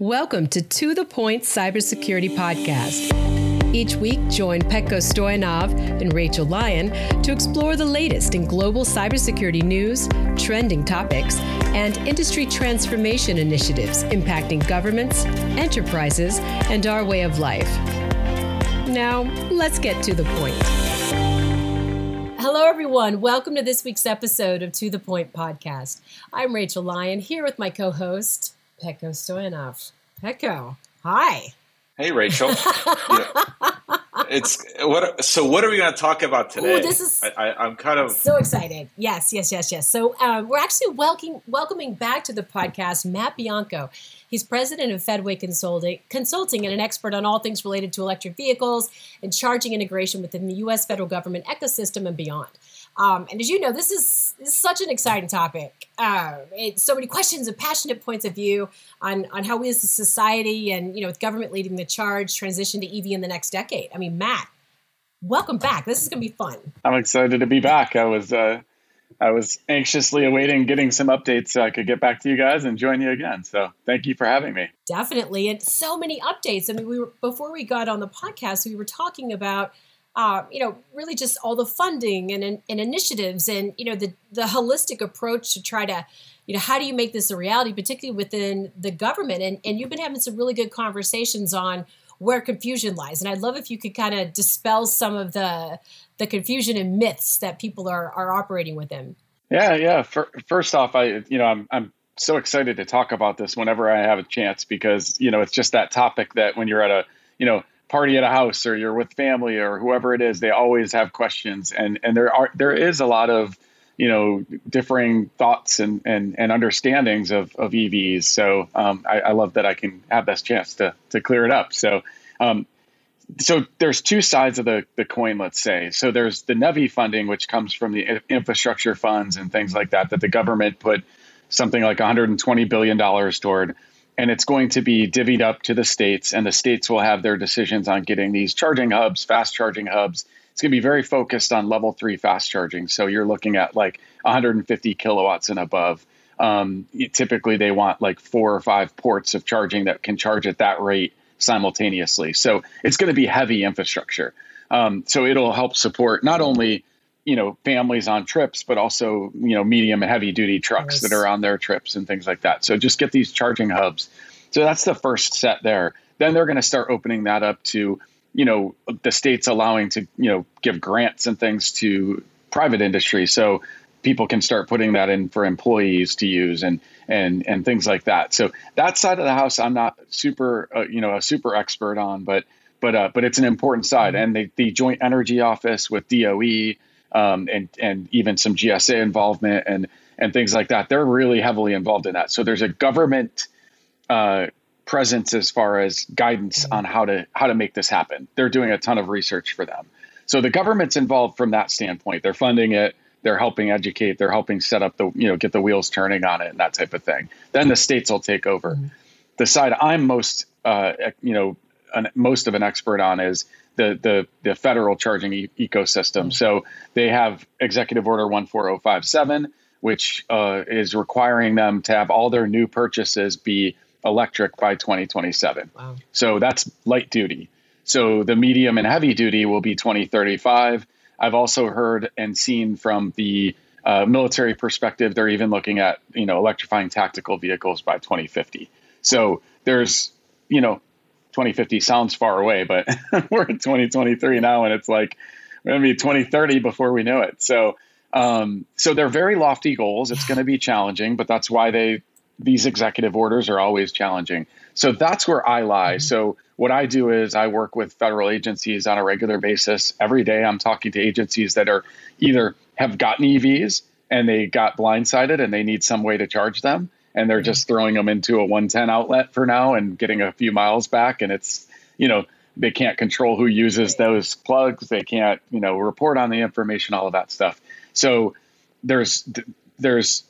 Welcome to To The Point Cybersecurity Podcast. Each week, join Petko Stoyanov and Rachel Lyon to explore the latest in global cybersecurity news, trending topics, and industry transformation initiatives impacting governments, enterprises, and our way of life. Now, let's get to the point. Hello, everyone. Welcome to this week's episode of To The Point Podcast. I'm Rachel Lyon here with my co host, Petko Stoyanov. Petko, hi. Hey, Rachel. it's what. So, what are we going to talk about today? Ooh, this is. I, am kind of so excited. Yes, yes, yes, yes. So, uh, we're actually welcoming welcoming back to the podcast Matt Bianco. He's president of Fedway Consulting, Consulting and an expert on all things related to electric vehicles and charging integration within the U.S. federal government ecosystem and beyond. Um, and as you know, this is, this is such an exciting topic. Uh, it's so many questions and passionate points of view on, on how we as a society and, you know, with government leading the charge, transition to EV in the next decade. I mean, Matt, welcome back. This is going to be fun. I'm excited to be back. I was, uh, I was anxiously awaiting getting some updates so I could get back to you guys and join you again. So thank you for having me. Definitely. And so many updates. I mean, we were, before we got on the podcast, we were talking about – uh, you know, really just all the funding and, and initiatives and, you know, the, the holistic approach to try to, you know, how do you make this a reality, particularly within the government? And, and you've been having some really good conversations on where confusion lies. And I'd love if you could kind of dispel some of the, the confusion and myths that people are, are operating within. Yeah, yeah. For, first off, I, you know, I'm, I'm so excited to talk about this whenever I have a chance because, you know, it's just that topic that when you're at a, you know, party at a house or you're with family or whoever it is, they always have questions. And, and there are, there is a lot of, you know, differing thoughts and, and, and understandings of, of EVs. So um, I, I, love that I can have this chance to, to clear it up. So, um, so there's two sides of the, the coin, let's say. So there's the NEVI funding, which comes from the infrastructure funds and things like that, that the government put something like $120 billion toward and it's going to be divvied up to the states, and the states will have their decisions on getting these charging hubs, fast charging hubs. It's going to be very focused on level three fast charging. So you're looking at like 150 kilowatts and above. Um, typically, they want like four or five ports of charging that can charge at that rate simultaneously. So it's going to be heavy infrastructure. Um, so it'll help support not only you know families on trips but also you know medium and heavy duty trucks yes. that are on their trips and things like that. So just get these charging hubs. So that's the first set there. Then they're going to start opening that up to you know the states allowing to you know give grants and things to private industry. So people can start putting that in for employees to use and and and things like that. So that side of the house i'm not super uh, you know a super expert on but but uh, but it's an important side. Mm-hmm. and the, the joint energy office with doe um, and and even some GSA involvement and and things like that. They're really heavily involved in that. So there's a government uh, presence as far as guidance mm-hmm. on how to how to make this happen. They're doing a ton of research for them. So the government's involved from that standpoint. They're funding it. They're helping educate. They're helping set up the you know get the wheels turning on it and that type of thing. Then the states will take over. Mm-hmm. The side I'm most uh, you know an, most of an expert on is the the the federal charging e- ecosystem. Mm-hmm. So they have Executive Order 14057, which uh, is requiring them to have all their new purchases be electric by 2027. Wow. So that's light duty. So the medium and heavy duty will be 2035. I've also heard and seen from the uh, military perspective, they're even looking at you know electrifying tactical vehicles by 2050. So there's you know 2050 sounds far away, but we're in 2023 now, and it's like we're going to be 2030 before we know it. So, um, so they're very lofty goals. It's going to be challenging, but that's why they these executive orders are always challenging. So that's where I lie. Mm-hmm. So what I do is I work with federal agencies on a regular basis. Every day, I'm talking to agencies that are either have gotten EVs and they got blindsided and they need some way to charge them and they're just throwing them into a 110 outlet for now and getting a few miles back. And it's you know they can't control who uses those plugs. They can't you know report on the information all of that stuff. So there's there's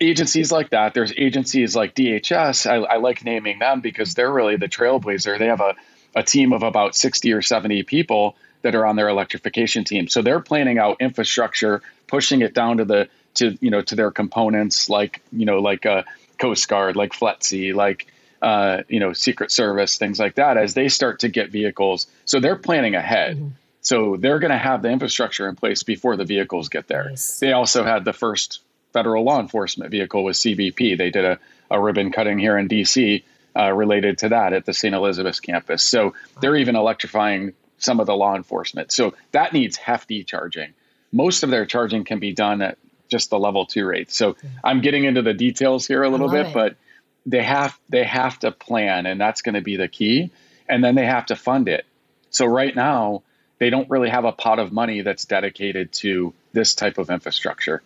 agencies like that. There's agencies like dhs I, I like naming them because they're really the trailblazer. They have a, a team of about 60 or 70 people that are on their electrification team. So they're planning out infrastructure pushing it down to the to you know to their components like you know like uh, Coast Guard, like FLETC, like uh, you know, Secret Service, things like that, as they start to get vehicles. So they're planning ahead. Mm-hmm. So they're going to have the infrastructure in place before the vehicles get there. Nice. They also had the first federal law enforcement vehicle with CBP. They did a, a ribbon cutting here in DC uh, related to that at the St. Elizabeth's campus. So they're even electrifying some of the law enforcement. So that needs hefty charging. Most of their charging can be done at just the level two rate. So I'm getting into the details here a little bit, it. but they have they have to plan, and that's going to be the key. And then they have to fund it. So right now they don't really have a pot of money that's dedicated to this type of infrastructure.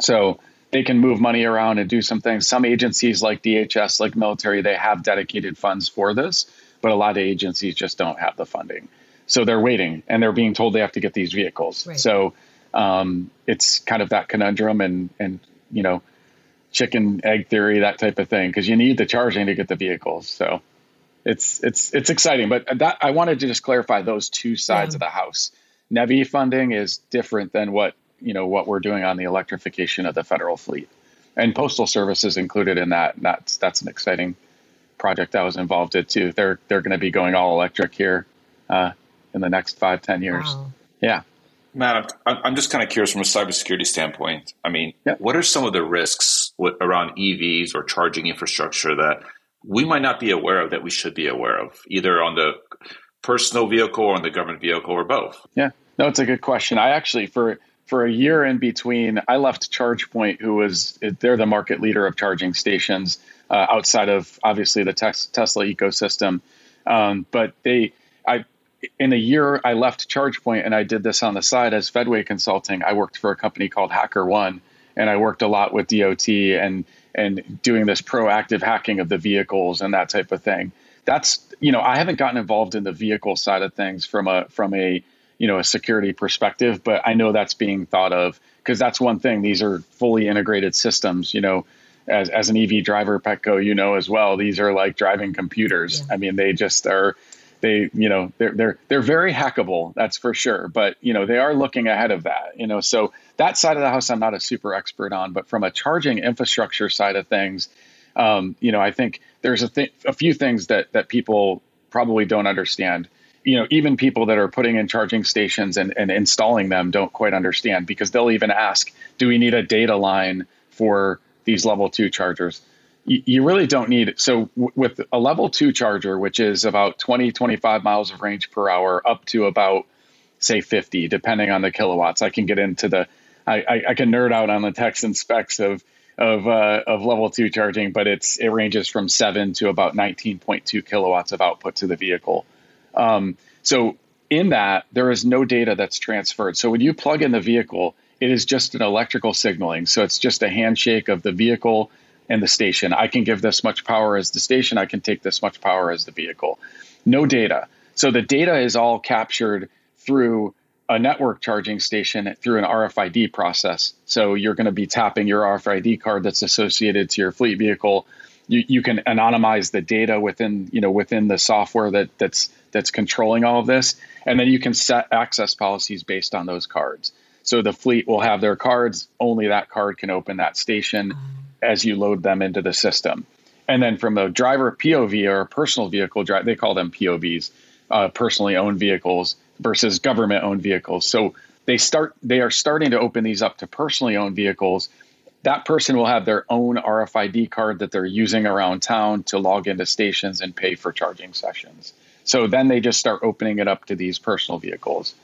So they can move money around and do some things. Some agencies like DHS, like military, they have dedicated funds for this, but a lot of agencies just don't have the funding. So they're waiting and they're being told they have to get these vehicles. Right. So um, it's kind of that conundrum and, and, you know, chicken egg theory, that type of thing, because you need the charging to get the vehicles. So it's, it's, it's exciting, but that I wanted to just clarify those two sides yeah. of the house. NEVI funding is different than what you know what we're doing on the electrification of the federal fleet, and postal service is included in that. That's that's an exciting project I was involved in too. They're they're going to be going all electric here uh, in the next five ten years. Wow. Yeah. Matt, I'm just kind of curious from a cybersecurity standpoint. I mean, what are some of the risks with, around EVs or charging infrastructure that we might not be aware of that we should be aware of, either on the personal vehicle or on the government vehicle or both? Yeah, no, it's a good question. I actually, for for a year in between, I left ChargePoint, who was they're the market leader of charging stations uh, outside of obviously the Tesla ecosystem. Um, but they, I, in a year, I left ChargePoint and I did this on the side as Fedway Consulting. I worked for a company called HackerOne, and I worked a lot with DOT and and doing this proactive hacking of the vehicles and that type of thing. That's you know I haven't gotten involved in the vehicle side of things from a from a you know a security perspective but i know that's being thought of because that's one thing these are fully integrated systems you know as, as an ev driver Petko you know as well these are like driving computers yeah. i mean they just are they you know they're they're they're very hackable that's for sure but you know they are looking ahead of that you know so that side of the house i'm not a super expert on but from a charging infrastructure side of things um, you know i think there's a, th- a few things that that people probably don't understand you know, even people that are putting in charging stations and, and installing them don't quite understand because they'll even ask, do we need a data line for these level two chargers? You, really don't need it. So w- with a level two charger, which is about 20, 25 miles of range per hour up to about say 50, depending on the kilowatts, I can get into the, I, I, I can nerd out on the text and specs of, of, uh, of level two charging, but it's, it ranges from seven to about 19.2 kilowatts of output to the vehicle. Um, so in that, there is no data that's transferred. So when you plug in the vehicle, it is just an electrical signaling. So it's just a handshake of the vehicle and the station. I can give this much power as the station. I can take this much power as the vehicle. No data. So the data is all captured through a network charging station through an RFID process. So you're going to be tapping your RFID card that's associated to your fleet vehicle. You, you can anonymize the data within you know within the software that that's that's controlling all of this. And then you can set access policies based on those cards. So the fleet will have their cards, only that card can open that station mm. As you load them into the system. And then from a driver POV or personal vehicle, drive, they call them POVs, uh, personally owned vehicles versus government owned vehicles. So they start they are starting to open these up to personally owned vehicles. That person will have their own RFID card that they're using around town to log into stations and pay for charging sessions. So then they just start opening it up to these personal vehicles.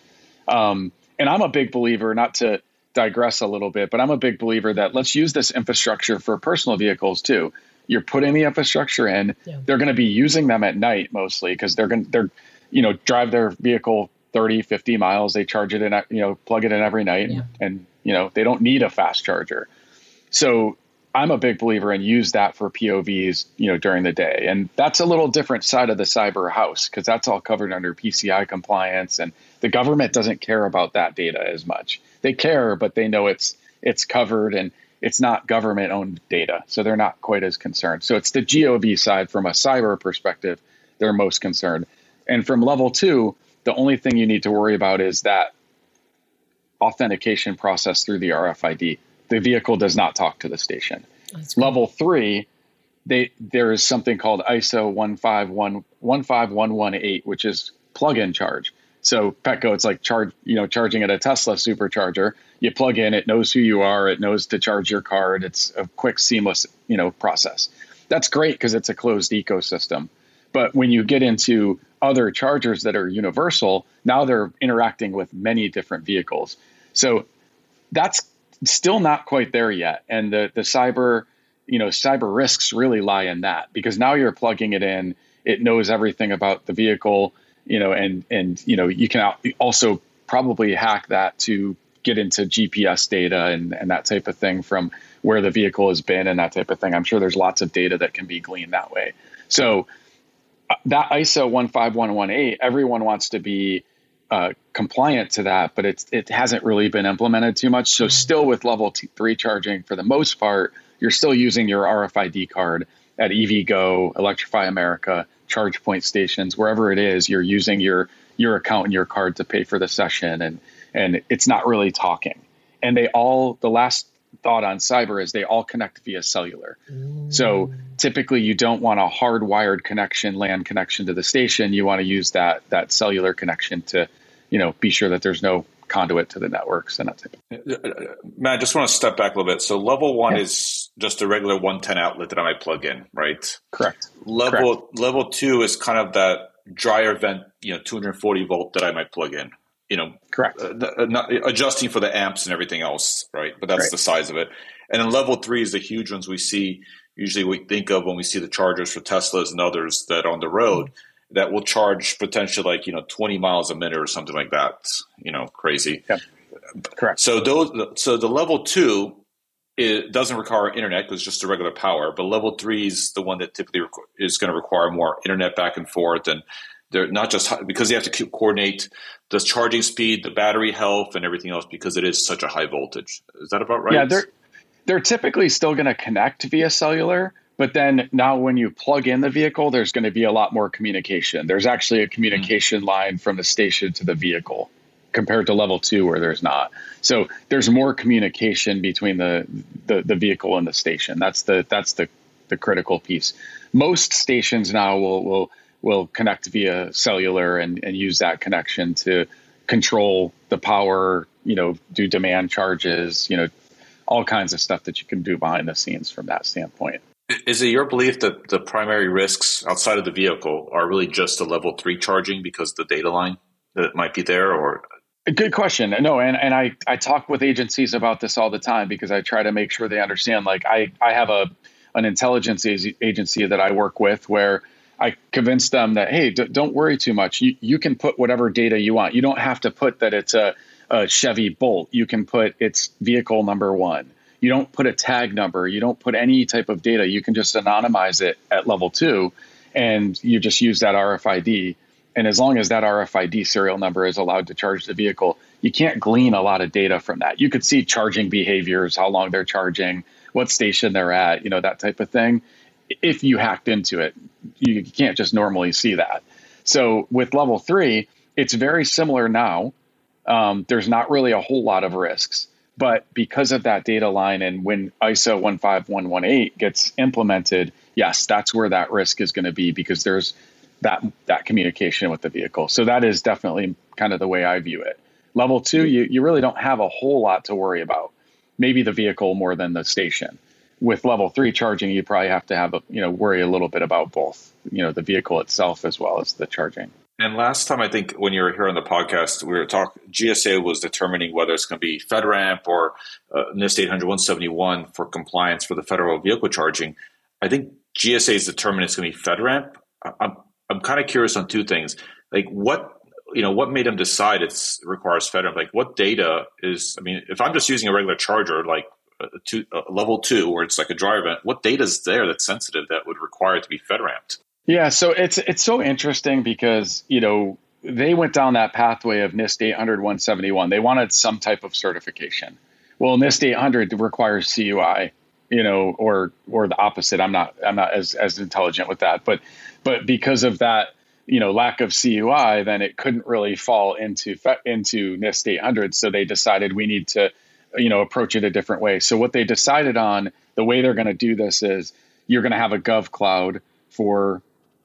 Um, and I'm a big believer, not to digress a little bit, but I'm a big believer that let's use this infrastructure for personal vehicles too. You're putting the infrastructure in. Yeah. They're going to be using them at night mostly because they're going to they're you know drive their vehicle 30, 50 miles. They charge it in, you know, plug it in every night, yeah. and you know they don't need a fast charger. So I'm a big believer and use that for POVs, you know, during the day. And that's a little different side of the cyber house because that's all covered under PCI compliance and the government doesn't care about that data as much. They care, but they know it's it's covered and it's not government owned data. So they're not quite as concerned. So it's the GOV side from a cyber perspective, they're most concerned. And from level 2, the only thing you need to worry about is that authentication process through the RFID the vehicle does not talk to the station. Level three, they there is something called ISO 151 15118, which is plug-in charge. So Petko, it's like charge, you know, charging at a Tesla supercharger. You plug in, it knows who you are, it knows to charge your card. It's a quick, seamless, you know, process. That's great because it's a closed ecosystem. But when you get into other chargers that are universal, now they're interacting with many different vehicles. So that's still not quite there yet. And the the cyber, you know, cyber risks really lie in that because now you're plugging it in, it knows everything about the vehicle you know, and and you know, you can also probably hack that to get into GPS data and, and that type of thing from where the vehicle has been and that type of thing. I'm sure there's lots of data that can be gleaned that way. So uh, that ISO 15118, everyone wants to be uh, compliant to that, but it's it hasn't really been implemented too much. So still with level t- three charging, for the most part, you're still using your RFID card at EVgo, Electrify America, ChargePoint stations, wherever it is, you're using your your account and your card to pay for the session, and and it's not really talking. And they all the last thought on cyber is they all connect via cellular. Mm. So typically, you don't want a hardwired connection, LAN connection to the station. You want to use that that cellular connection to, you know, be sure that there's no conduit to the networks and that type of. Matt, I just want to step back a little bit. So level one yeah. is just a regular 110 outlet that I might plug in, right? Correct. Level Correct. level two is kind of that dryer vent, you know, 240 volt that I might plug in. You know, correct. Uh, uh, not, adjusting for the amps and everything else, right? But that's right. the size of it. And then level three is the huge ones we see. Usually, we think of when we see the chargers for Teslas and others that are on the road mm-hmm. That will charge potentially like you know 20 miles a minute or something like that. You know, crazy. Yep. Correct. So those, so the level two it doesn't require internet because it's just a regular power. But level three is the one that typically requ- is going to require more internet back and forth, and they're not just because they have to coordinate the charging speed, the battery health, and everything else because it is such a high voltage. Is that about right? Yeah, they're they're typically still going to connect via cellular. But then now, when you plug in the vehicle, there's going to be a lot more communication. There's actually a communication mm-hmm. line from the station to the vehicle compared to level two where there's not. So there's more communication between the, the, the vehicle and the station. That's the that's the the critical piece. Most stations now will will will connect via cellular and, and use that connection to control the power, you know, do demand charges, you know, all kinds of stuff that you can do behind the scenes from that standpoint. Is it your belief that the primary risks outside of the vehicle are really just the level three charging because the data line that might be there, or Good question. No, and, and I, I talk with agencies about this all the time because I try to make sure they understand. Like I, I have a an intelligence agency that I work with where I convince them that hey, d- don't worry too much. You you can put whatever data you want. You don't have to put that it's a, a Chevy Bolt. You can put its vehicle number one. You don't put a tag number. You don't put any type of data. You can just anonymize it at level two, and you just use that RFID and as long as that RFID serial number is allowed to charge the vehicle, you can't glean a lot of data from that. You could see charging behaviors, how long they're charging, what station they're at, you know, that type of thing. If you hacked into it, you can't just normally see that. So with level three, it's very similar now. Um, there's not really a whole lot of risks, but because of that data line and when ISO 15118 gets implemented, yes, that's where that risk is going to be because there's that that communication with the vehicle. So that is definitely kind of the way I view it. Level two, you, you really don't have a whole lot to worry about. Maybe the vehicle more than the station. With level three charging, you probably have to have a you know worry a little bit about both, you know, the vehicle itself as well as the charging. And last time, I think when you were here on the podcast, we were talking. GSA was determining whether it's going to be FedRAMP or uh, NIST 800 171 for compliance for the federal vehicle charging. I think GSA is determined it's going to be FedRAMP. I'm, I'm kind of curious on two things. Like what you know, what made them decide it requires FedRAMP? Like what data is? I mean, if I'm just using a regular charger, like a, two, a level two, where it's like a dryer vent, what data is there that's sensitive that would require it to be FedRAMPed? Yeah, so it's it's so interesting because you know they went down that pathway of NIST 800 171. They wanted some type of certification. Well, NIST 800 requires CUI, you know, or or the opposite. I'm not I'm not as as intelligent with that, but but because of that, you know, lack of CUI, then it couldn't really fall into into NIST 800. So they decided we need to, you know, approach it a different way. So what they decided on, the way they're going to do this is you're going to have a Gov Cloud for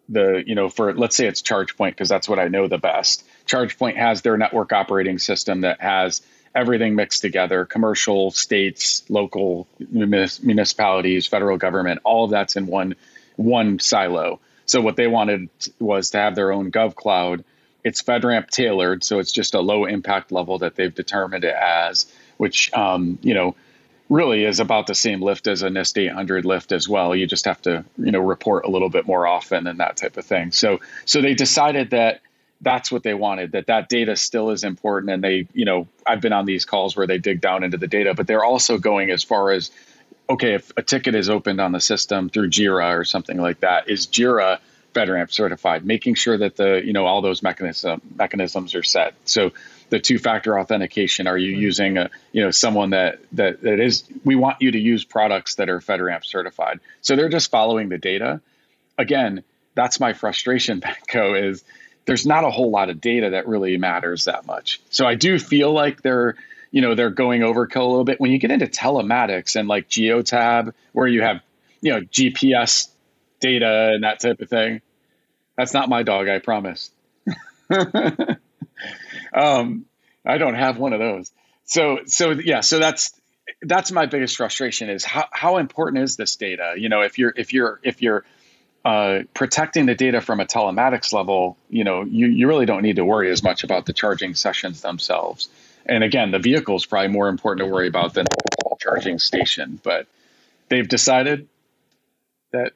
the you know for let's say it's ChargePoint because that's what I know the best. ChargePoint has their network operating system that has everything mixed together commercial states local municipalities federal government all of that's in one one silo so what they wanted was to have their own gov cloud it's fedramp tailored so it's just a low impact level that they've determined it as which um, you know really is about the same lift as a NIST 800 lift as well. You just have to, you know, report a little bit more often and that type of thing. So, so they decided that that's what they wanted, that that data still is important. And they, you know, I've been on these calls where they dig down into the data, but they're also going as far as, okay, if a ticket is opened on the system through JIRA or something like that, is JIRA FedRAMP certified, making sure that the, you know, all those mechanism mechanisms are set. So the two factor authentication. Are you mm-hmm. using a you know someone that, that that is we want you to use products that are fedramp certified. So they're just following the data. Again that's my frustration Petko is there's not a whole lot of data that really matters that much. So i do feel like they're you know they're going overkill a little bit. When you get into telematics and like geotab where you have you know gps data and that type of thing that's not my dog i promise um, I don't have one of those. So so yeah, so that's that's my biggest frustration is how how important is this data? You know, if you're if you're if you're uh, protecting the data from a telematics level, you know, you, you really don't need to worry as much about the charging sessions themselves. And again, the vehicle is probably more important to worry about than the charging station. But they've decided that,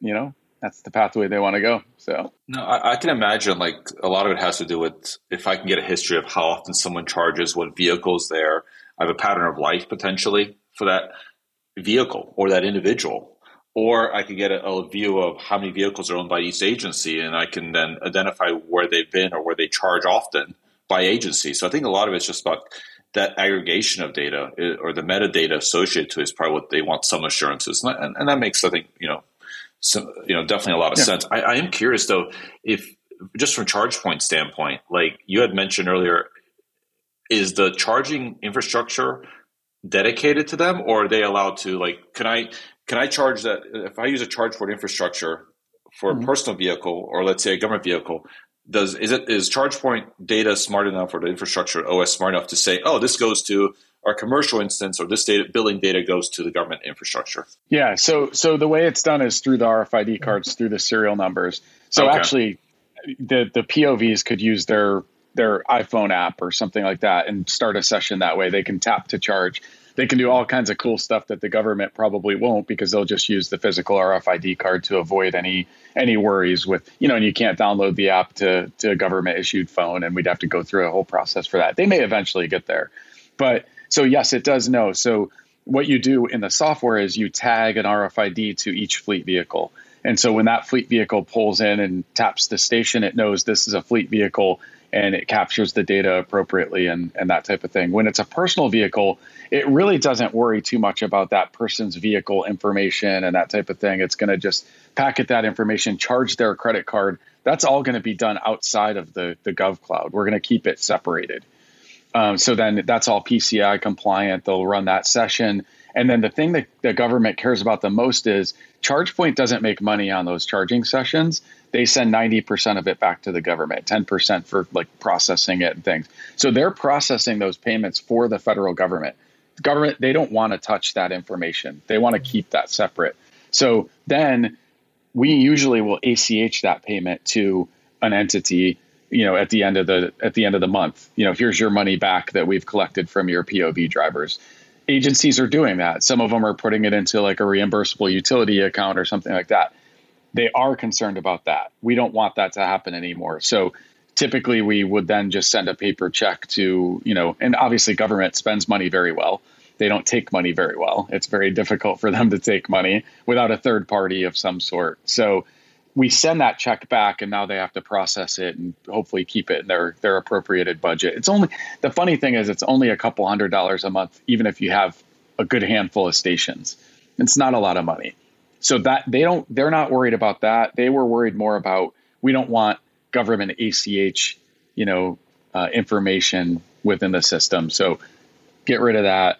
you know, that's the pathway they want to go. So no, I, I, can imagine like a lot of it has to do with if I can get a history of how often someone charges, what vehicles there. I have a pattern of life potentially for that vehicle or that individual. Or I could get a, a view of how many vehicles are owned by each agency, and I can then identify where they've been or where they charge often by agency. So I think a lot of it's just about that aggregation of data eh, or the metadata associated to it is probably what they want some assurances, and, and that makes I think you know so you know definitely a lot of yeah. sense. I, I, am curious though if just from ChargePoint standpoint, like you had mentioned earlier, is the charging infrastructure dedicated to them, or are they allowed to like? Can I can I charge that if I use a charge ChargePoint infrastructure for mm-hmm. a personal vehicle or let's say a government vehicle? Does is it is ChargePoint data smart enough or the infrastructure OS smart enough to say, oh, this goes to our commercial instance or this data billing data goes to the government infrastructure? Yeah, so so the way it's done is through the RFID cards through the serial numbers. So okay. actually the the POVs could use their their iPhone app or something like that and start a session that way. They can tap to charge. They can do all kinds of cool stuff that the government probably won't because they'll just use the physical RFID card to avoid any any worries with you know. And you can't download the app to to a government issued phone, and we'd have to go through a whole process for that. They may eventually get there, but so yes, it does know. So what you do in the software is you tag an RFID to each fleet vehicle. And so when that fleet vehicle pulls in and taps the station, it knows this is a fleet vehicle and it captures the data appropriately and, and that type of thing. When it's a personal vehicle, it really doesn't worry too much about that person's vehicle information and that type of thing. It's going to just packet that information, charge their credit card. That's all going to be done outside of the, the Gov Cloud. We're going to keep it separated. Um, so then that's all PCI compliant. They'll run that session. And then the thing that the government cares about the most is ChargePoint doesn't make money on those charging sessions. They send 90% of it back to the government, 10% for like processing it and things. So they're processing those payments for the federal government. The government, they don't want to touch that information. They want to keep that separate. So then we usually will ACH that payment to an entity you know at the end of the at the end of the month you know here's your money back that we've collected from your pov drivers. Agencies are doing that. Some of them are putting it into like a reimbursable utility account or something like that. They are concerned about that. We don't want that to happen anymore. So typically we would then just send a paper check to you know and obviously government spends money very well. They don't take money very well. It's very difficult for them to take money without a third party of some sort. So we send that check back and now they have to process it and hopefully keep it in their their appropriated budget. It's only the funny thing is it's only a couple hundred dollars a month even if you have a good handful of stations. It's not a lot of money. So that they don't they're not worried about that. They were worried more about we don't want government ACH, you know, uh, information within the system. So get rid of that.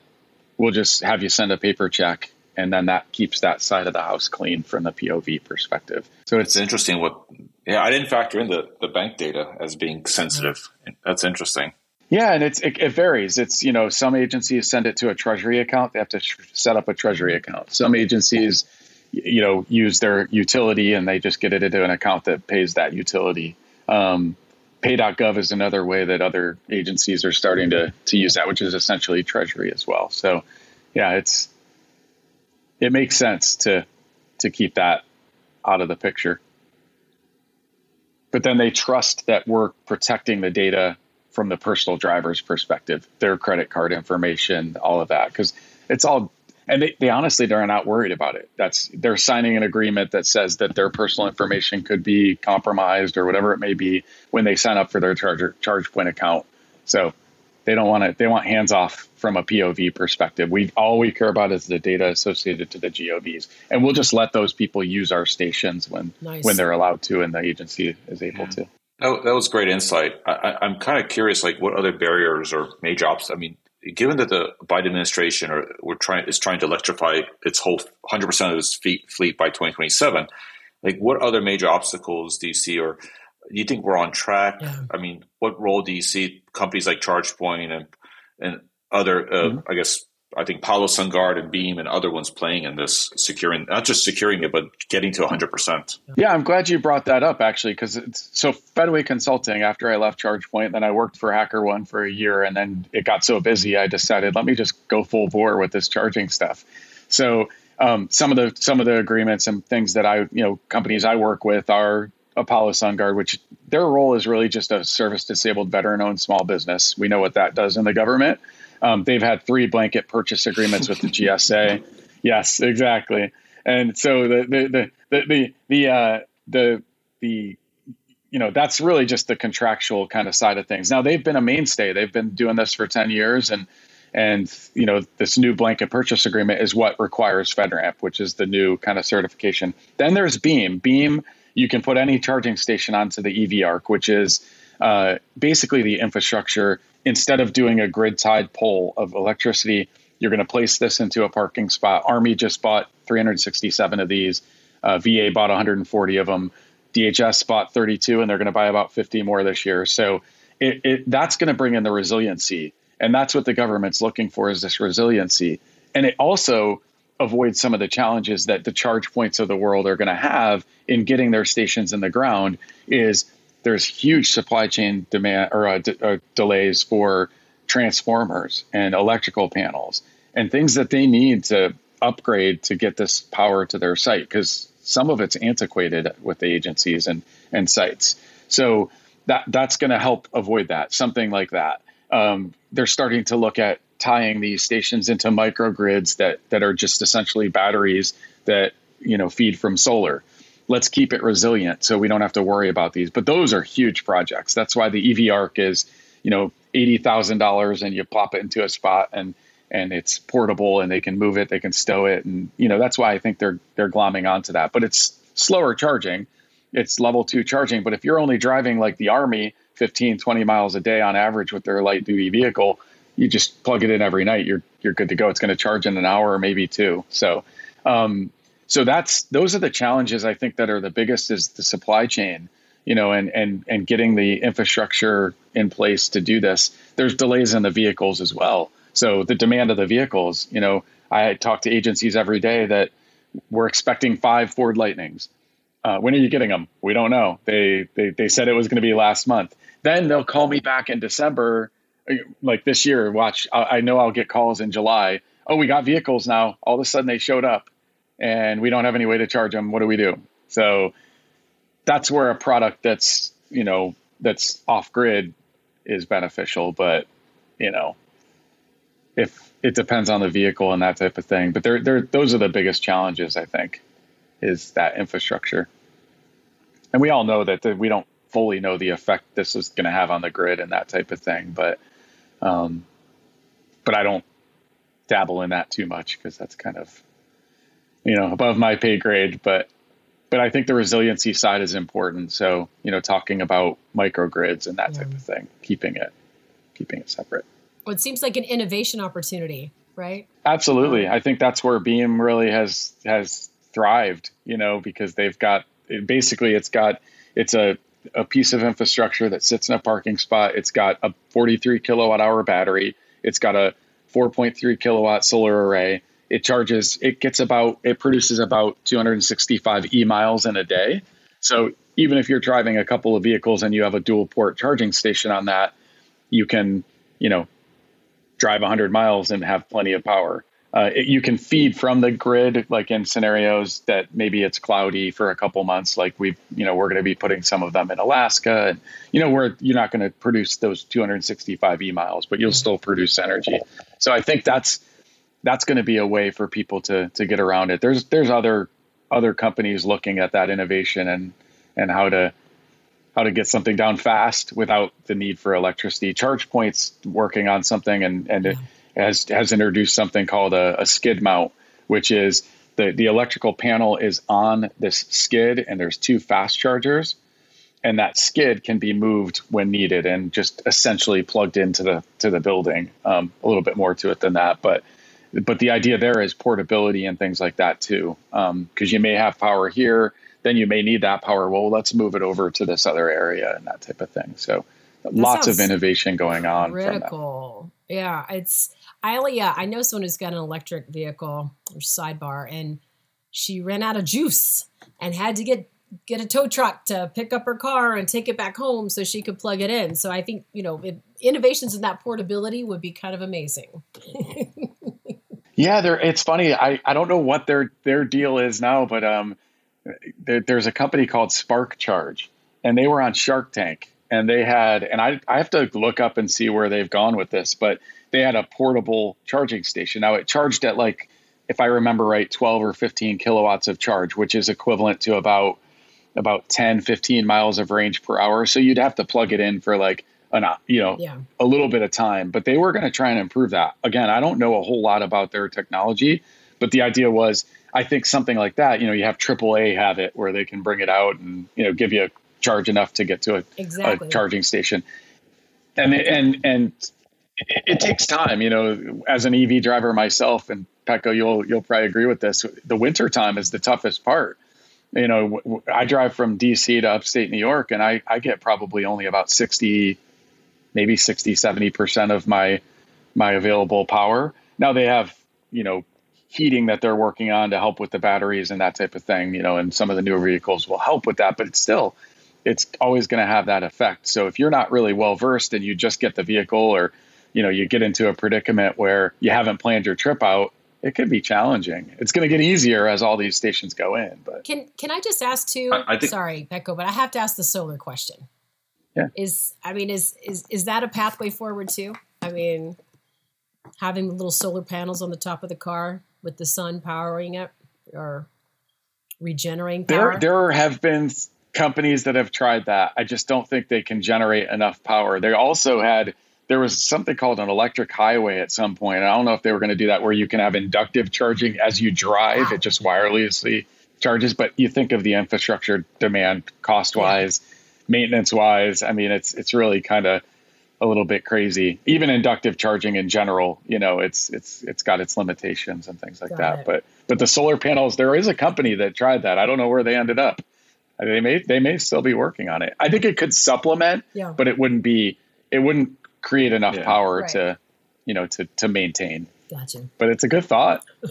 We'll just have you send a paper check and then that keeps that side of the house clean from the POV perspective. So it's, it's interesting. What? Yeah, I didn't factor in the the bank data as being sensitive. That's interesting. Yeah, and it's it, it, varies. It's you know some agencies send it to a treasury account. They have to tr- set up a treasury account. Some agencies, you know, use their utility and they just get it into an account that pays that utility. Um, Pay.gov is another way that other agencies are starting to to use that, which is essentially treasury as well. So, yeah, it's it makes sense to to keep that out of the picture. But then they trust that we're protecting the data from the personal driver's perspective, their credit card information, all of that, because it's all. And they, they honestly they're not worried about it. That's they're signing an agreement that says that their personal information could be compromised or whatever it may be when they sign up for their ChargePoint account. So they don't want to they want hands off from a POV perspective. We all we care about is the data associated to the GOVs, and we'll just let those people use our stations when nice. when they're allowed to and the agency is able yeah. to. That, that was great insight. I, am kind of curious, like what other barriers or major obstacles? I mean, given that the Biden administration or we're trying is trying to electrify its whole 100 percent of its fleet, fleet by 2027, like what other major obstacles do you see, or do you think we're on track? Yeah. I mean, what role do you see companies like ChargePoint and and other, uh, mm-hmm. I guess, I think Apollo Sunguard and Beam and other ones playing in this securing, not just securing it, but getting to 100%. Yeah, I'm glad you brought that up actually, because so Fedway Consulting, after I left ChargePoint, then I worked for HackerOne for a year and then it got so busy, I decided, let me just go full bore with this charging stuff. So um, some of the some of the agreements and things that I, you know, companies I work with are Apollo Sunguard, which their role is really just a service disabled veteran owned small business. We know what that does in the government. Um, they've had three blanket purchase agreements with the GSA. yes, exactly. And so the the the the the the, uh, the the you know that's really just the contractual kind of side of things. Now they've been a mainstay. They've been doing this for ten years, and and you know this new blanket purchase agreement is what requires FedRAMP, which is the new kind of certification. Then there's Beam. Beam, you can put any charging station onto the EV Arc, which is uh, basically the infrastructure instead of doing a grid tied pole of electricity, you're going to place this into a parking spot. Army just bought 367 of these. Uh, VA bought 140 of them. DHS bought 32, and they're going to buy about 50 more this year. So it, it, that's going to bring in the resiliency, and that's what the government's looking for is this resiliency. And it also avoids some of the challenges that the ChargePoints of the world are going to have in getting their stations in the ground. Is there's huge supply chain demand or uh, d- uh, delays for transformers and electrical panels and things that they need to upgrade to get this power to their site because some of it's antiquated with the agencies and and sites. So that that's going to help avoid that. Something like that. Um, they're starting to look at tying these stations into microgrids that that are just essentially batteries that you know feed from solar let's keep it resilient so we don't have to worry about these. But those are huge projects. That's why the EV Arc is, you know, eighty thousand dollars, and you plop it into a spot, and and it's portable, and they can move it, they can stow it, and you know that's why I think they're they're glomming onto that. But it's slower charging, it's level two charging. But if you're only driving like the Army, 15, 20 miles a day on average with their light duty vehicle, you just plug it in every night. You're you're good to go. It's going to charge in an hour or maybe two. So. Um, so that's those are the challenges I think that are the biggest is the supply chain, you know, and and and getting the infrastructure in place to do this. There's delays in the vehicles as well. So the demand of the vehicles, you know, I talk to agencies every day that we're expecting five Ford Lightnings. Uh, when are you getting them? We don't know. They they they said it was going to be last month. Then they'll call me back in December, like this year. Watch, I, I know I'll get calls in July. Oh, we got vehicles now. All of a sudden they showed up and we don't have any way to charge them. What do we do? So that's where a product that's, you know, that's off grid is beneficial. But, you know, if it depends on the vehicle and that type of thing, but they're, they're, those are the biggest challenges, I think, is that infrastructure. And we all know that the, we don't fully know the effect this is going to have on the grid and that type of thing. But, um, but I don't dabble in that too much because that's kind of you know above my pay grade but but I think the resiliency side is important. So, you know, talking about microgrids and that yeah. type of thing, keeping it keeping it separate. Well, it seems like an innovation opportunity, right? Absolutely. Um, I think that's where Beam really has has thrived, you know, because they've got basically it's got it's a a piece of infrastructure that sits in a parking spot. It's got a 43 kilowatt hour battery. It's got a 4.3 kilowatt solar array. It charges, it gets about, it produces about 265 e miles in a day. So even if you're driving a couple of vehicles and you have a dual port charging station on that, you can, you know, drive 100 miles and have plenty of power. Uh, it, you can feed from the grid, like in scenarios that maybe it's cloudy for a couple months. Like we, you know, we're going to be putting some of them in Alaska, and you know, where you're not going to produce those 265 e miles, but you'll still produce energy. So I think that's that's going to be a way for people to to get around it. There's there's other other companies looking at that innovation and and how to how to get something down fast without the need for electricity. ChargePoint's working on something and and yeah. Has has introduced something called a, a skid mount, which is the the electrical panel is on this skid and there's two fast chargers and that skid can be moved when needed and just essentially plugged into the to the building. Um, a little bit more to it than that, but but the idea there is portability and things like that too, because um, you may have power here, then you may need that power. Well, let's move it over to this other area and that type of thing. So that lots of innovation going on. Critical, yeah. It's I yeah, I know someone who's got an electric vehicle or sidebar, and she ran out of juice and had to get get a tow truck to pick up her car and take it back home so she could plug it in. So I think you know it, innovations in that portability would be kind of amazing. yeah. It's funny. I I don't know what their their deal is now, but um, there, there's a company called SparkCharge, and they were on Shark Tank, and they had, and I I have to look up and see where they've gone with this, but they had a portable charging station. Now it charged at like, if I remember right, 12 or 15 kilowatts of charge, which is equivalent to about about 10, 15 miles of range per hour. So you'd have to plug it in for like an, you know, yeah. a little bit of time, but they were going to try and improve that. Again, I don't know a whole lot about their technology, but the idea was, I think something like that, you know, you have AAA have it where they can bring it out and, you know, give you a charge enough to get to a, exactly. a charging station. And, and, and it, it, takes time, you know, as an EV driver myself and Petko, you'll, you'll probably agree with this. The winter time is the toughest part you know, I drive from DC to upstate New York and I, I get probably only about 60, maybe 60, 70% of my, my available power. Now they have, you know, heating that they're working on to help with the batteries and that type of thing, you know, and some of the newer vehicles will help with that, but it's still, it's always going to have that effect. So if you're not really well versed and you just get the vehicle or, you know, you get into a predicament where you haven't planned your trip out, it could be challenging. It's going to get easier as all these stations go in. But can can I just ask too? I, I think, sorry, Petko, but I have to ask the solar question. Yeah. Is I mean, is is is that a pathway forward too? I mean, having little solar panels on the top of the car with the sun powering it or regenerating power. There there have been companies that have tried that. I just don't think they can generate enough power. They also had there was something called an electric highway at some point. I don't know if they were going to do that where you can have inductive charging as you drive. Wow. It just wirelessly charges, but you think of the infrastructure demand cost wise, yeah. maintenance wise. I mean, it's it's really kind of a little bit crazy. Even inductive charging in general, you know, it's it's it's got its limitations and things like got that. It. But but the solar panels, there is a company that tried that. I don't know where they ended up. They may they may still be working on it. I think it could supplement, yeah. but it wouldn't be it wouldn't create enough yeah. power right. to, you know, to to maintain. Gotcha. But it's a good thought.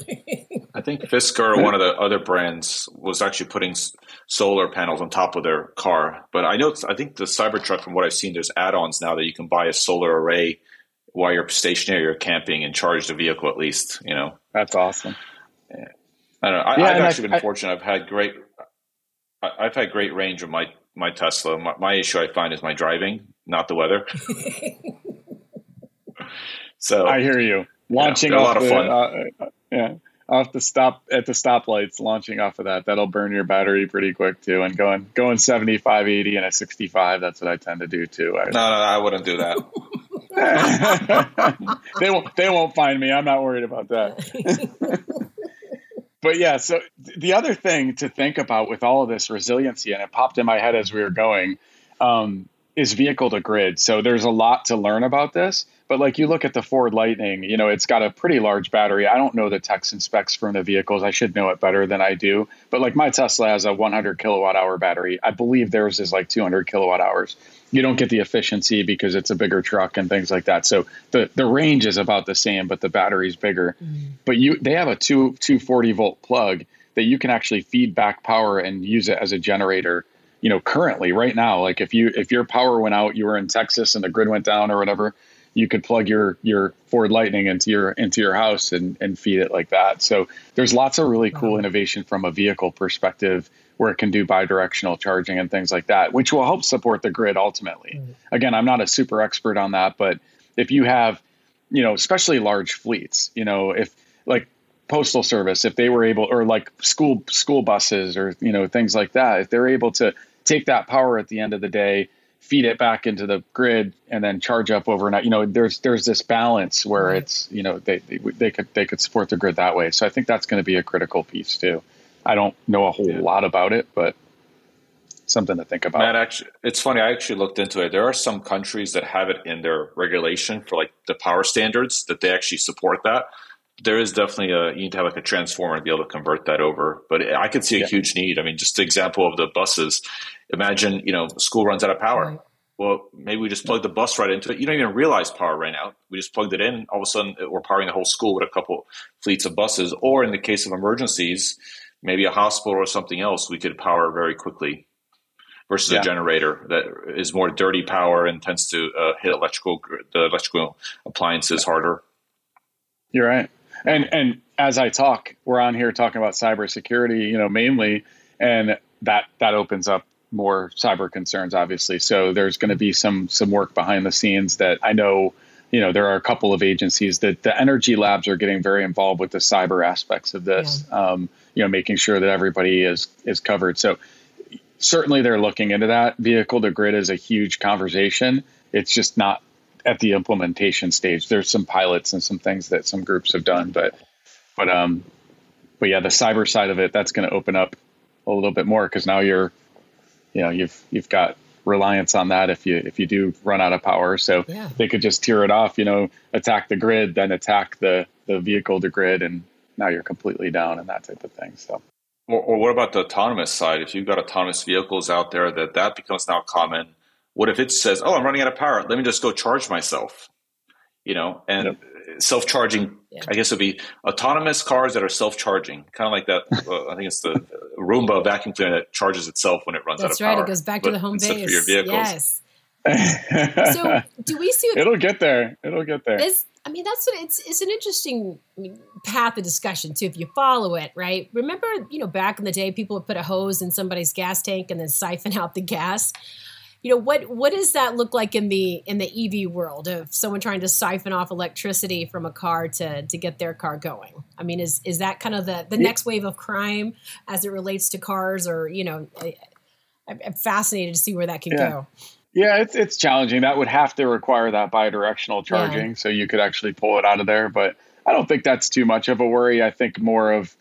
I think Fisker, one of the other brands, was actually putting solar panels on top of their car. But I know, I think the Cybertruck, from what I've seen, there's add-ons now that you can buy a solar array while you're stationary or camping and charge the vehicle at least. You know, that's awesome. Yeah. I don't know. I, have actually I, been I, fortunate. I've had great. I've had great range of my my Tesla. My, my issue I find is my driving, not the weather. so I hear you. Launching you know, off the, uh, uh, yeah, off the stop at the stoplights, launching off of that, that'll burn your battery pretty quick too. And going going 75, 80 and a 65, that's what I tend to do too. I, no, no, I wouldn't do that. they won't they won't find me. I'm not worried about that. but yeah, so the other thing to think about with all of this resiliency, and it popped in my head as we were going, um, is vehicle to grid. So there's a lot to learn about this. But like you look at the Ford Lightning, you know, it's got a pretty large battery. I don't know the text and specs from the vehicles. I should know it better than I do. But like my Tesla has a 100 kilowatt hour battery. I believe theirs is like 200 kilowatt hours. You don't get the efficiency because it's a bigger truck and things like that. So the the range is about the same, but the battery's bigger. Mm. But you they have a two 240 volt plug that you can actually feed back power and use it as a generator you know currently right now like if you if your power went out you were in texas and the grid went down or whatever you could plug your your Ford Lightning into your into your house and and feed it like that. So there's lots of really cool uh-huh. innovation from a vehicle perspective where it can do bidirectional charging and things like that, which will help support the grid ultimately. Again, I'm not a super expert on that, but if you have, you know, especially large fleets, you know, if like postal service, if they were able, or like school school buses, or you know things like that, if they're able to take that power at the end of the day feed it back into the grid and then charge up overnight. You know, there's there's this balance where it's you know they, they, they could they could support the grid that way. So I think that's going to be a critical piece too. I don't know a whole yeah. lot about it, but something to think about. Matt, actually, it's funny. I actually looked into it. There are some countries that have it in their regulation for like the power standards that they actually support that. There is definitely a you need to have like a transformer to be able to convert that over. But I could see a yeah. huge need. I mean, just the example of the buses imagine you know school runs out of power right. well maybe we just plug the bus right into it you don't even realize power ran out we just plugged it in all of a sudden we're powering the whole school with a couple fleets of buses or in the case of emergencies maybe a hospital or something else we could power very quickly versus yeah. a generator that is more dirty power and tends to uh, hit electrical the electrical appliances yeah. harder you're right and and as i talk we're on here talking about cybersecurity you know mainly and that that opens up more cyber concerns, obviously. So there's going to be some some work behind the scenes that I know. You know, there are a couple of agencies that the energy labs are getting very involved with the cyber aspects of this. Yeah. Um, you know, making sure that everybody is is covered. So certainly they're looking into that. Vehicle to grid is a huge conversation. It's just not at the implementation stage. There's some pilots and some things that some groups have done, but but um, but yeah, the cyber side of it that's going to open up a little bit more because now you're you know you've you've got reliance on that if you if you do run out of power. So yeah. they could just tear it off, you know, attack the grid, then attack the the vehicle to grid, and now you're completely down and that type of thing. So. Or, or what about the autonomous side? If you've got autonomous vehicles out there, that that becomes now common. What if it says, "Oh, I'm running out of power. Let me just go charge myself," you know, and yep. self-charging yeah. i guess it would be autonomous cars that are self-charging kind of like that uh, i think it's the roomba vacuum cleaner that charges itself when it runs that's out of right. Power, it goes back to the home base for your vehicles. Yes. So do we see it'll get there. It'll get there. Is, i mean that's what it's it's an interesting path of discussion too if you follow it right? Remember you know back in the day people would put a hose in somebody's gas tank and then siphon out the gas you know what what does that look like in the in the EV world of someone trying to siphon off electricity from a car to to get their car going? I mean, is is that kind of the the next wave of crime as it relates to cars, or you know, I, am fascinated to see where that can yeah. go. Yeah, it's it's challenging. That would have to require that bidirectional charging, yeah. so you could actually pull it out of there. But I don't think that's too much of a worry. I think more of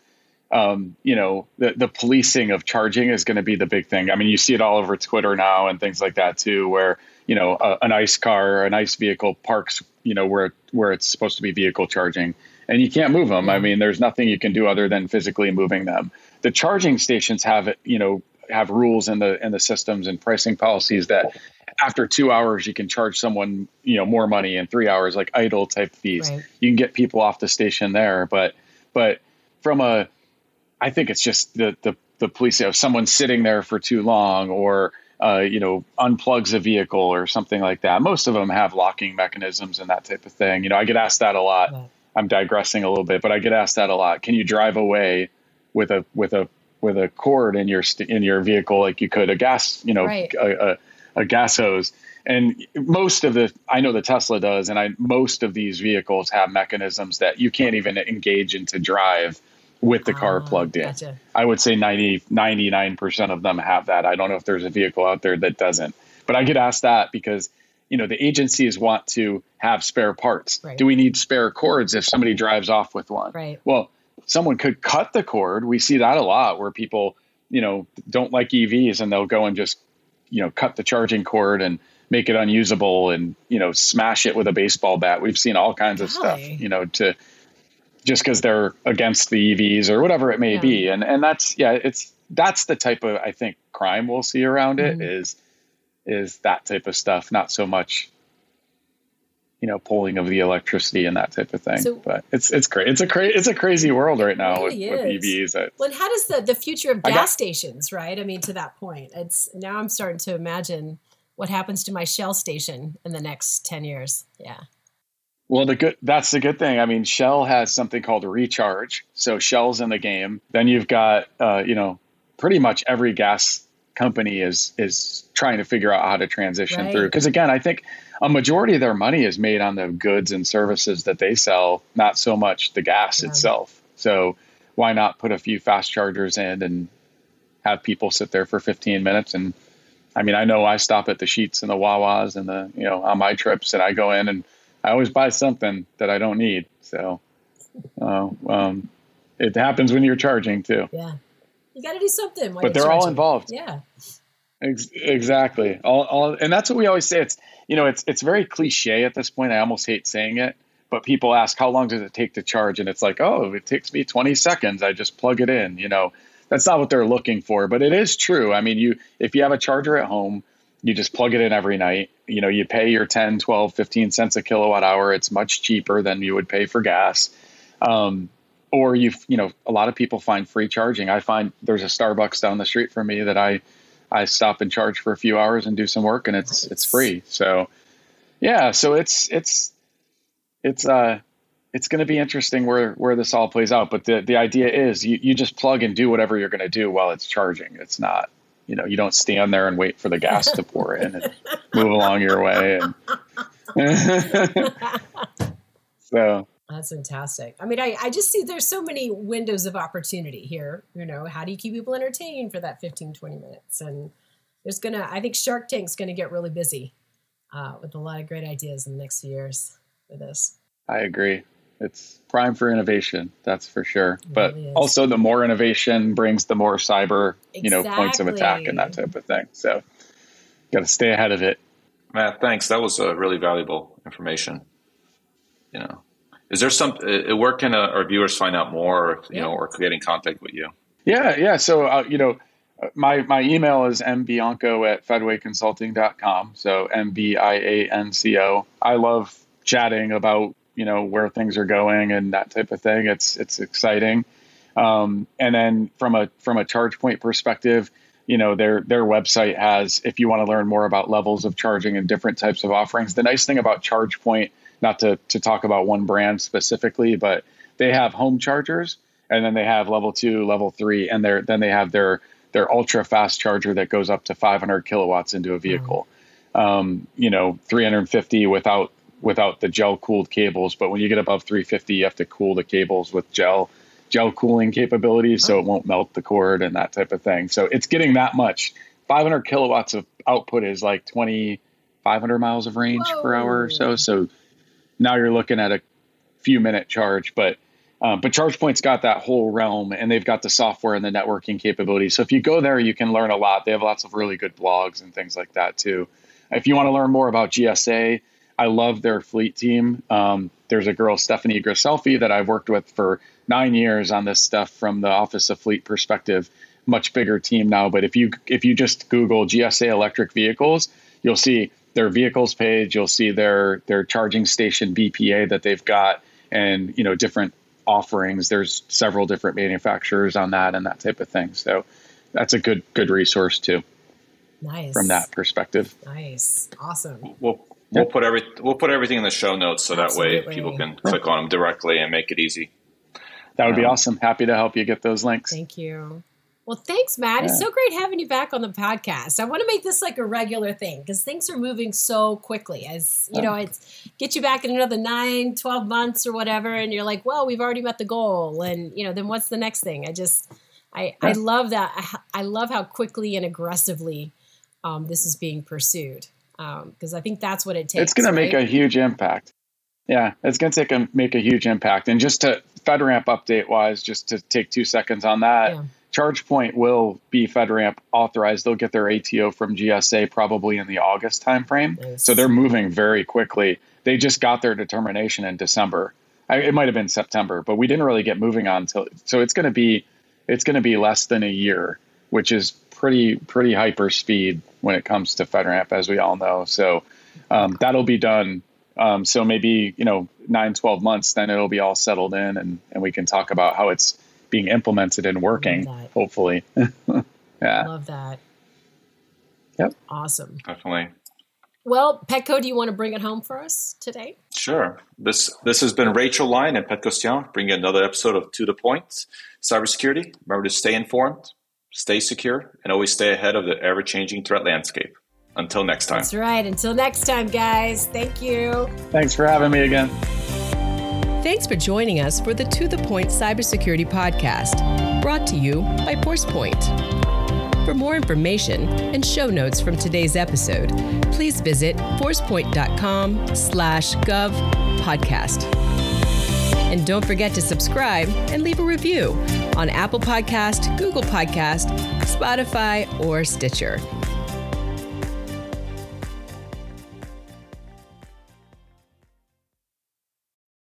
um, you know, the, the policing of charging is going to be the big thing. I mean, you see it all over Twitter now and things like that too, where, you know, a, an ICE car or an ICE vehicle parks, you know, where, where it's supposed to be vehicle charging and you can't move them. I mean, there's nothing you can do other than physically moving them. The charging stations have, you know, have rules in the, in the systems and pricing policies that after two hours, you can charge someone, you know, more money and three hours, like idle type fees. Right. You can get people off the station there, but, but from a, I think it's just the the the police. If someone's sitting there for too long, or uh, you know, unplugs a vehicle or something like that. Most of them have locking mechanisms and that type of thing. You know, I get asked that a lot. Right. I'm digressing a little bit, but I get asked that a lot. Can you drive away with a with a with a cord in your in your vehicle like you could a gas, you know, right. a, a, a gas hose? And most of the, I know the Tesla does, and I most of these vehicles have mechanisms that you can't even engage into drive with the car ah, plugged in. Gotcha. I would say 90, 99% of them have that. I don't know if there's a vehicle out there that doesn't. But I get asked that because, you know, the agencies want to have spare parts. Right. Do we need spare cords if somebody drives off with one? Right. Well, someone could cut the cord. We see that a lot where people, you know, don't like EVs and they'll go and just you know cut the charging cord and make it unusable and you know smash it with a baseball bat. We've seen all kinds of stuff, you know, to just because they're against the EVs or whatever it may yeah. be. And and that's yeah, it's that's the type of I think crime we'll see around mm-hmm. it is is that type of stuff, not so much you know pulling of the electricity and that type of thing. So, but it's it's great. It's a cra- it's a crazy world right now really with, with, EVs. well, and how does the the future of gas got, stations, right? I mean, to that point, it's now I'm starting to imagine what happens to my Shell station in the next ten years. Yeah. Well, the good that's the good thing. I mean, Shell has something called recharge, so Shell's in the game. Then you've got uh, you know pretty much every gas company is is trying to figure out how to transition right. through. Because again, I think a majority of their money is made on the goods and services that they sell, not so much the gas yeah. itself. So why not put a few fast chargers in and have people sit there for 15 minutes and I mean, I know I stop at the Sheetz and the Wawas and the, you know, on my trips and I go in and I always buy something that I don't need. So, uh, um, it happens when you're charging too. Yeah. You got to do something. But they're charging. all involved. Yeah. Ex- exactly. All, all, and that's what we always say. It's, you know, it's, it's very cliche at this point. I almost hate saying it, but people ask, how long does it take to charge? And it's like, oh, it takes me 20 seconds. I just plug it in, you know, that's not what they're looking for, but it is true. I mean, you, if you have a charger at home, you just plug it in every night. You know, you pay your 10, 12, 15 cents a kilowatt hour. It's much cheaper than you would pay for gas. Um, or you, you know, a lot of people find free charging. I find there's a Starbucks down the street from me that I, I stop and charge for a few hours and do some work and it's, it's free. So yeah, so it's, it's, it's, uh, it's going to be interesting where, where this all plays out. But the, the idea is you, you just plug and do whatever you're going to do while it's charging. It's not, you know, you don't stand there and wait for the gas to pour in and move along your way. And so that's fantastic. I mean, I, I just see there's so many windows of opportunity here. You know, how do you keep people entertained for that 15, 20 minutes? And there's going to, I think Shark Tank's going to get really busy uh, with a lot of great ideas in the next few years for this. I agree. It's prime for innovation, that's for sure. but also, the more innovation brings the more cyber, exactly. you know, points of attack and that type of thing. So, got to stay ahead of it. Matt, thanks. That was uh, really valuable information. You know, is there some? Uh, where can uh, our viewers find out more? Or, you yeah. know, or get in contact with you? Yeah, yeah. So, uh, you know, my my email is mbianco at fedwayconsulting.com. So M B I A N C O. I love chatting about you know where things are going and that type of thing. It's it's exciting. Um, and then from a from a ChargePoint perspective, you know their their website has if you want to learn more about levels of charging and different types of offerings. The nice thing about ChargePoint, not to to talk about one brand specifically, but they have home chargers and then they have level two, level three, and they then they have their their ultra fast charger that goes up to 500 kilowatts into a vehicle. Mm. Um, you know, 350 without without the gel cooled cables. But when you get above 350, you have to cool the cables with gel gel cooling capabilities so it won't melt the cord and that type of thing. So it's getting that much. 500 kilowatts of output is like 2,500 miles of range Whoa. per hour or so. So now you're looking at a few minute charge, but um, but ChargePoint's got that whole realm, and they've got the software and the networking capabilities. So if you go there, you can learn a lot. They have lots of really good blogs and things like that too. If you want to learn more about GSA, I love their fleet team. Um, there's a girl, Stephanie Griselfi, that I've worked with for nine years on this stuff from the Office of Fleet perspective. Much bigger team now, but if you if you just Google GSA electric vehicles, you'll see their vehicles page. You'll see their their charging station BPA that they've got, and you know different offerings. There's several different manufacturers on that and that type of thing. So that's a good good resource too. Nice from that perspective. Nice, awesome. Well, We'll put every we'll put everything in the show notes so Absolutely. that way people can click on them directly and make it easy. That would be um, awesome. Happy to help you get those links. Thank you. Well, thanks, Matt. Yeah. It's so great having you back on the podcast. I want to make this like a regular thing because things are moving so quickly. As you know, it's get you back in another nine, 12 months or whatever, and you're like, well, we've already met the goal. And, you know, then what's the next thing? I just, I, yeah. I love that. I, I, love how quickly and aggressively um, this is being pursued because um, I think that's what it takes. It's going right? to make a huge impact. Yeah, it's going to take a make a huge impact. And just to FedRAMP update wise, just to take two seconds on that, yeah. ChargePoint will be FedRAMP authorized. They'll get their ATO from GSA probably in the August timeframe. Nice. So they're moving very quickly. They just got their determination in December. I, it might have been September, but we didn't really get moving on until. So it's going to be, it's going to be less than a year, which is pretty pretty hyper speed when it comes to FedRAMP, as we all know. So um, that'll be done. Um, so maybe you know nine, 12 months, then it'll be all settled in, and and we can talk about how it's being implemented and working. Hopefully, yeah. Love that. Yep. Awesome. Definitely. Well, Petko, do you want to bring it home for us today? Sure. This this has been Rachel Lyon and Pet Costian bringing another episode of To the Point Cybersecurity. Remember to stay informed, stay secure, and always stay ahead of the ever changing threat landscape. Until next time. That's right. Until next time, guys. Thank you. Thanks for having me again. Thanks for joining us for the To the Point Cybersecurity Podcast, brought to you by Forcepoint. For more information and show notes from today's episode, please visit forcepoint.com slash gov podcast. And don't forget to subscribe and leave a review on Apple Podcast, Google Podcast, Spotify, or Stitcher.